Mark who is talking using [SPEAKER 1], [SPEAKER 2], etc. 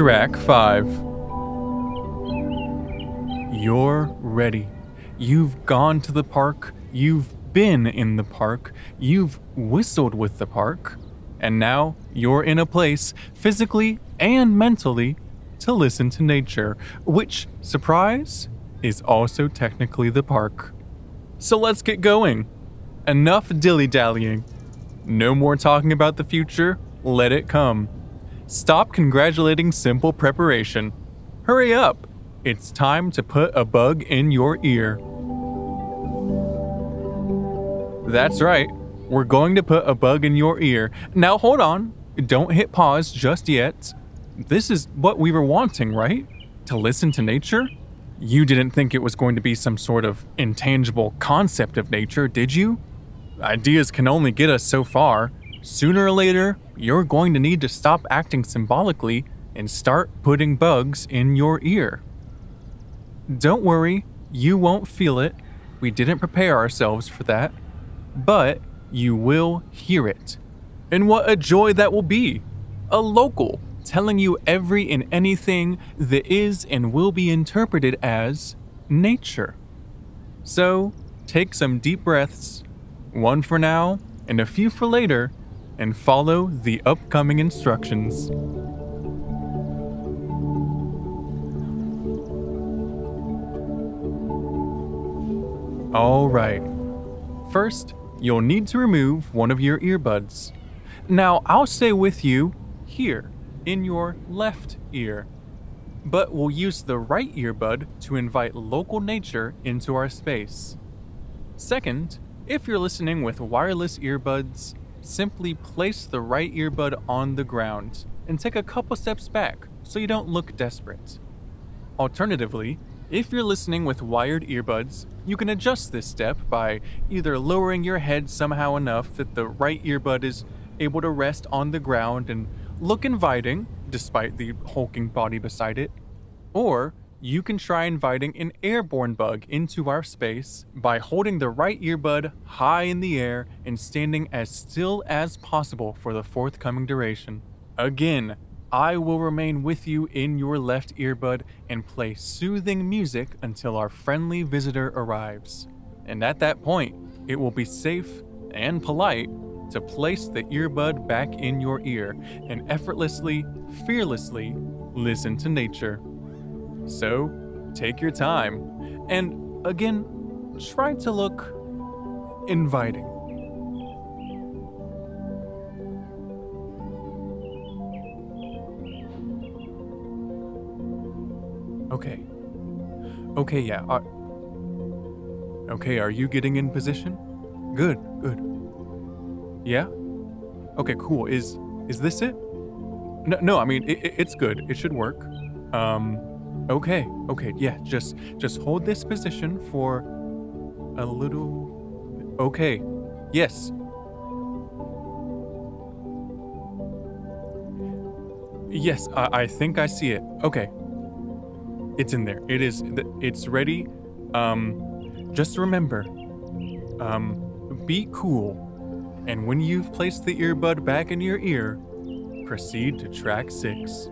[SPEAKER 1] Track 5. You're ready. You've gone to the park, you've been in the park, you've whistled with the park, and now you're in a place, physically and mentally, to listen to nature, which, surprise, is also technically the park. So let's get going. Enough dilly dallying. No more talking about the future, let it come. Stop congratulating simple preparation. Hurry up. It's time to put a bug in your ear. That's right. We're going to put a bug in your ear. Now hold on. Don't hit pause just yet. This is what we were wanting, right? To listen to nature? You didn't think it was going to be some sort of intangible concept of nature, did you? Ideas can only get us so far. Sooner or later, you're going to need to stop acting symbolically and start putting bugs in your ear. Don't worry, you won't feel it. We didn't prepare ourselves for that. But you will hear it. And what a joy that will be! A local telling you every and anything that is and will be interpreted as nature. So, take some deep breaths, one for now and a few for later, and follow the upcoming instructions. All right. First, you'll need to remove one of your earbuds. Now, I'll stay with you here in your left ear, but we'll use the right earbud to invite local nature into our space. Second, if you're listening with wireless earbuds, simply place the right earbud on the ground and take a couple steps back so you don't look desperate. Alternatively, if you're listening with wired earbuds, you can adjust this step by either lowering your head somehow enough that the right earbud is able to rest on the ground and look inviting, despite the hulking body beside it, or you can try inviting an airborne bug into our space by holding the right earbud high in the air and standing as still as possible for the forthcoming duration. Again, I will remain with you in your left earbud and play soothing music until our friendly visitor arrives. And at that point, it will be safe and polite to place the earbud back in your ear and effortlessly, fearlessly listen to nature. So, take your time and again, try to look inviting. Okay. Okay, yeah. Uh, okay, are you getting in position? Good, good. Yeah? Okay, cool. Is is this it? No, no I mean, it, it's good. It should work. Um, okay, okay, yeah, just just hold this position for a little Okay. Yes. Yes, I, I think I see it. Okay. It's in there. It is it's ready. Um just remember um be cool. And when you've placed the earbud back in your ear, proceed to track 6.